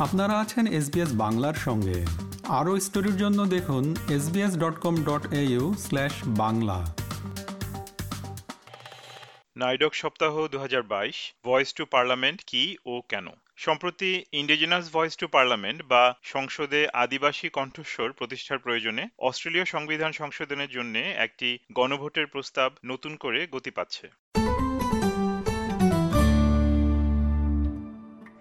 আপনারা আছেন এসবিএস বাংলার সঙ্গে। আরও স্টোরির জন্য দেখুন SBS dot com dot au slash Bangla. NAIDOC সপ্তাহ দু হাজার বাইশ ভয়েস টু পার্লামেন্ট কি ও কেন? সম্প্রতি ইন্ডিজিনাস ভয়েস টু পার্লামেন্ট বা সংসদে আদিবাসী কণ্ঠস্বর প্রতিষ্ঠার প্রয়োজনে অস্ট্রেলীয় সংবিধান সংশোধনের জন্য একটি গণভোটের প্রস্তাব নতুন করে গতি পাচ্ছে।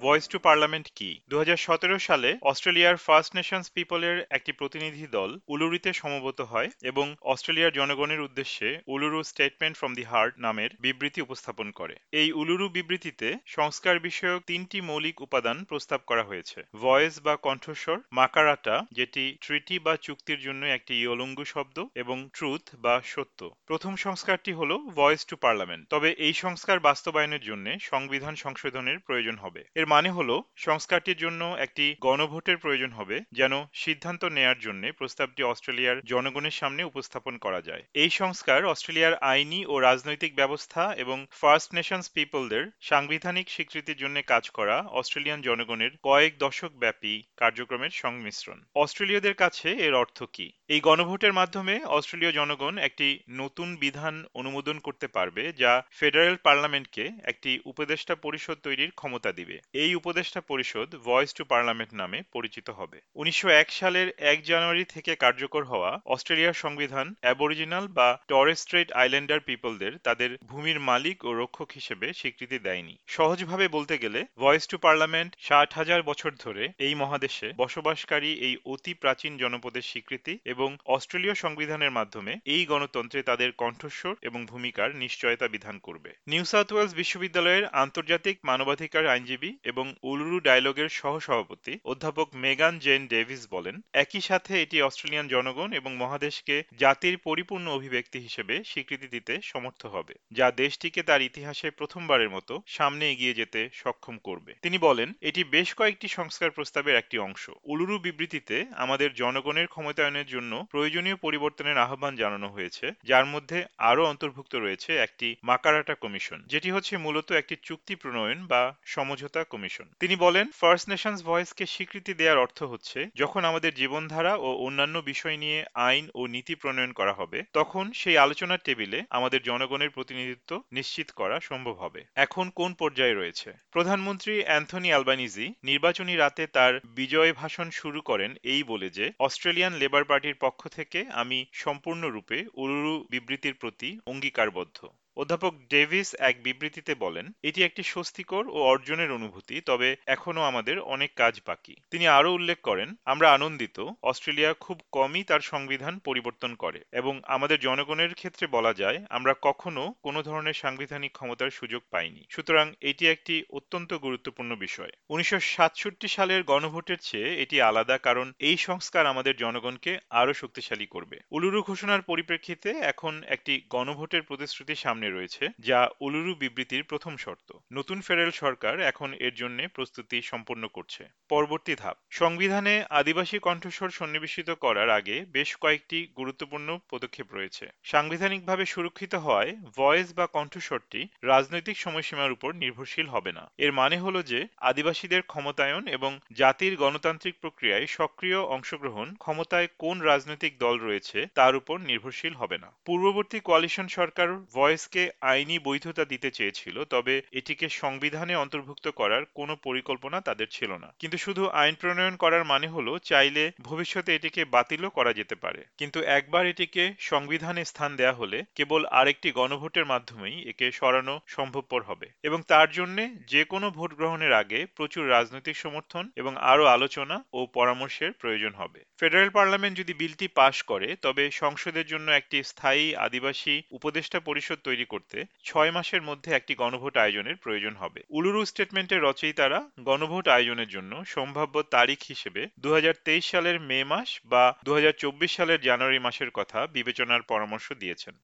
ভয়েস টু পার্লামেন্ট কি? দু হাজার সতেরো সালে অস্ট্রেলিয়ার ফার্স্ট নেশনস পিপলের একটি প্রতিনিধি দল উলুরিতে সমবেত হয় এবং অস্ট্রেলিয়ার জনগণের উদ্দেশ্যে Uluru statement from the heart নামের বিবৃতি উপস্থাপন করে। এই উলুরু বিবৃতিতে সংস্কার বিষয়ক তিনটি মৌলিক উপাদান প্রস্তাব করা হয়েছে। ভয়েস বা কণ্ঠস্বর, মাকারাটা, যেটি ট্রিটি বা চুক্তির জন্য একটি ইয়লঙ্গু শব্দ, এবং ট্রুথ বা সত্য। প্রথম সংস্কারটি হল ভয়েস টু পার্লামেন্ট তবে এই সংস্কার বাস্তবায়নের জন্য সংবিধান সংশোধনের প্রয়োজন হবে। এর মানে হলো, সংস্কারটির জন্য একটি গণভোটের প্রয়োজন হবে, যেন সিদ্ধান্ত নেয়ার জন্য প্রস্তাবটি অস্ট্রেলিয়ার জনগণের সামনে উপস্থাপন করা যায়। এই সংস্কার অস্ট্রেলিয়ার আইনি ও রাজনৈতিক ব্যবস্থা এবং ফার্স্ট নেশনস পিপলদের সাংবিধানিক স্বীকৃতির জন্য কাজ করা অস্ট্রেলিয়ান জনগণের কয়েক দশক ব্যাপী কার্যক্রমের সংমিশ্রণ। অস্ট্রেলীয়দের কাছে এর অর্থ কি? এই গণভোটের মাধ্যমে অস্ট্রেলীয় জনগণ একটি নতুন বিধান অনুমোদন করতে পারবে, যা ফেডারেল পার্লামেন্টকে একটি উপদেষ্টা পরিষদ তৈরির ক্ষমতা দিবে। এই উপদেষ্টা পরিষদ ভয়েস টু পার্লামেন্ট নামে পরিচিত হবে। উনিশশো এক সালের এক জানুয়ারি থেকে কার্যকর হওয়া অস্ট্রেলিয়ার সংবিধান অ্যাবরিজিনাল বা টরেস্ট্রেট আইল্যান্ডার পিপলদের তাদের ভূমির মালিক ও রক্ষক হিসেবে স্বীকৃতি দেয়নি। সহজভাবে বলতে গেলে ভয়েস টু পার্লামেন্ট ষাট হাজার বছর ধরে এই মহাদেশে বসবাসকারী এই অতি প্রাচীন জনপদের স্বীকৃতি এবং অস্ট্রেলীয় সংবিধানের মাধ্যমে এই গণতন্ত্রে তাদের কণ্ঠস্বর এবং ভূমিকার নিশ্চয়তা বিধান করবে। নিউ সাউথ ওয়েলস বিশ্ববিদ্যালয়ের আন্তর্জাতিক মানবাধিকার আইনজীবী এবং উলুরু ডায়লগের সহসভাপতি অধ্যাপক মেগান জেন ডেভিস বলেন, একই সাথে এটি অস্ট্রেলিয়ান জনগণ এবং মহাদেশকে জাতির পরিপূর্ণ অভিব্যক্তি হিসেবে স্বীকৃতি দিতে সমর্থ হবে, যা দেশটিকে তার ইতিহাসে প্রথমবারের মতো সামনে এগিয়ে যেতে সক্ষম করবে। তিনি বলেন, এটি বেশ কয়েকটি সংস্কার প্রস্তাবের একটি অংশ। উলুরু বিবৃতিতে আমাদের জনগণের ক্ষমতায়নের জন্য প্রয়োজনীয় পরিবর্তনের আহ্বান জানানো হয়েছে, যার মধ্যে আরও অন্তর্ভুক্ত রয়েছে একটি মাকারাটা কমিশন, যেটি হচ্ছে মূলত একটি চুক্তি প্রণয়ন বা সমঝোতা কমিশন তিনি বলেন ফার্স্ট নেশনস ভয়েসকে স্বীকৃতি দেওয়ার অর্থ হচ্ছে, যখন আমাদের জীবনধারা ও অন্যান্য বিষয় নিয়ে আইন ও নীতি প্রণয়ন করা হবে, তখন সেই আলোচনার টেবিলে আমাদের জনগণের প্রতিনিধিত্ব নিশ্চিত করা সম্ভব হবে। এখন কোন পর্যায়ে রয়েছে? প্রধানমন্ত্রী অ্যান্থনি অ্যালবানিজি নির্বাচনী রাতে তার বিজয় ভাষণ শুরু করেন এই বলে যে, অস্ট্রেলিয়ান লেবার পার্টির পক্ষ থেকে আমি সম্পূর্ণরূপে উরুরু বিবৃতির প্রতি অঙ্গীকারবদ্ধ। অধ্যাপক ডেভিস এক বিবৃতিতে বলেন, এটি একটি স্বস্তিকর ও অর্জনের অনুভূতি, তবে এখনও আমাদের অনেক কাজ বাকি। তিনি আরও উল্লেখ করেন, আমরা আনন্দিত, অস্ট্রেলিয়া খুব কমই তার সংবিধান পরিবর্তন করে, এবং আমাদের জনগণের ক্ষেত্রে বলা যায়, আমরা কখনো কোনো ধরনের সাংবিধানিক ক্ষমতার সুযোগ পাইনি। সুতরাং এটি একটি অত্যন্ত গুরুত্বপূর্ণ বিষয়। উনিশশো সাতষট্টি সালের গণভোটের চেয়ে এটি আলাদা, কারণ এই সংস্কার আমাদের জনগণকে আরও শক্তিশালী করবে। উলুরু ঘোষণার পরিপ্রেক্ষিতে এখন একটি গণভোটের প্রতিশ্রুতি সামনে সামনে রয়েছে, যা উলুরু বিবৃতির প্রথম শর্ত। নতুন ফেডারেল সরকার এখন এর জন্য প্রস্তুতি সম্পন্ন করছে। পরবর্তী ধাপ। সংবিধানে আদিবাসী কণ্ঠস্বর সন্নিবেশিত করার আগে বেশ কয়েকটি গুরুত্বপূর্ণ পদক্ষেপ রয়েছে। সাংবিধানিকভাবে সুরক্ষিত হওয়ায় ভয়েস বা কণ্ঠস্বরটি রাজনৈতিক সময়সীমার উপর নির্ভরশীল হবে না। এর মানে হলো যে আদিবাসীদের ক্ষমতায়ন এবং জাতির গণতান্ত্রিক প্রক্রিয়ায় সক্রিয় অংশগ্রহণ ক্ষমতায় কোন রাজনৈতিক দল রয়েছে তার উপর নির্ভরশীল হবে না। পূর্ববর্তী কোয়ালিশন সরকার ভয়েসকে আইনকে আইনি বৈধতা দিতে চেয়েছিল, তবে এটিকে সংবিধানে অন্তর্ভুক্ত করার কোনো পরিকল্পনা তাদের ছিল না। কিন্তু শুধু আইন প্রণয়ন করার মানে হলো, চাইলে ভবিষ্যতে এটিকে বাতিলও করা যেতে পারে। কিন্তু একবার এটিকে সংবিধানে স্থান দেয়া হলে কেবল আরেকটি গণভোটের মাধ্যমেই একে সরানো সম্ভবপর হবে। এবং তার জন্য যে কোনো ভোট গ্রহণের আগে প্রচুর রাজনৈতিক সমর্থন এবং আরও আলোচনা ও পরামর্শের প্রয়োজন হবে। ফেডারেল পার্লামেন্ট যদি বিলটি পাশ করে, তবে সংসদের জন্য একটি স্থায়ী আদিবাসী উপদেষ্টা পরিষদ তৈরি তৈরি করতে ছয় মাসের মধ্যে একটি গণভোট আয়োজনের প্রয়োজন হবে। উলুরু স্টেটমেন্টের রচয়িতারা গণভোট আয়োজনের জন্য সম্ভাব্য তারিখ হিসেবে দু হাজার তেইশ সালের মে মাস বা দুহাজার চব্বিশ সালের জানুয়ারি মাসের কথা বিবেচনার পরামর্শ দিয়েছেন।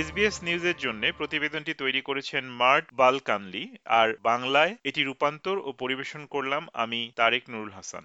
এসবিএস নিউজের জন্য প্রতিবেদনটি তৈরি করেছেন মার্ট বালকানলি, আর বাংলায় এটি রূপান্তর ও পরিবেশন করলাম আমি তারেক নুরুল হাসান।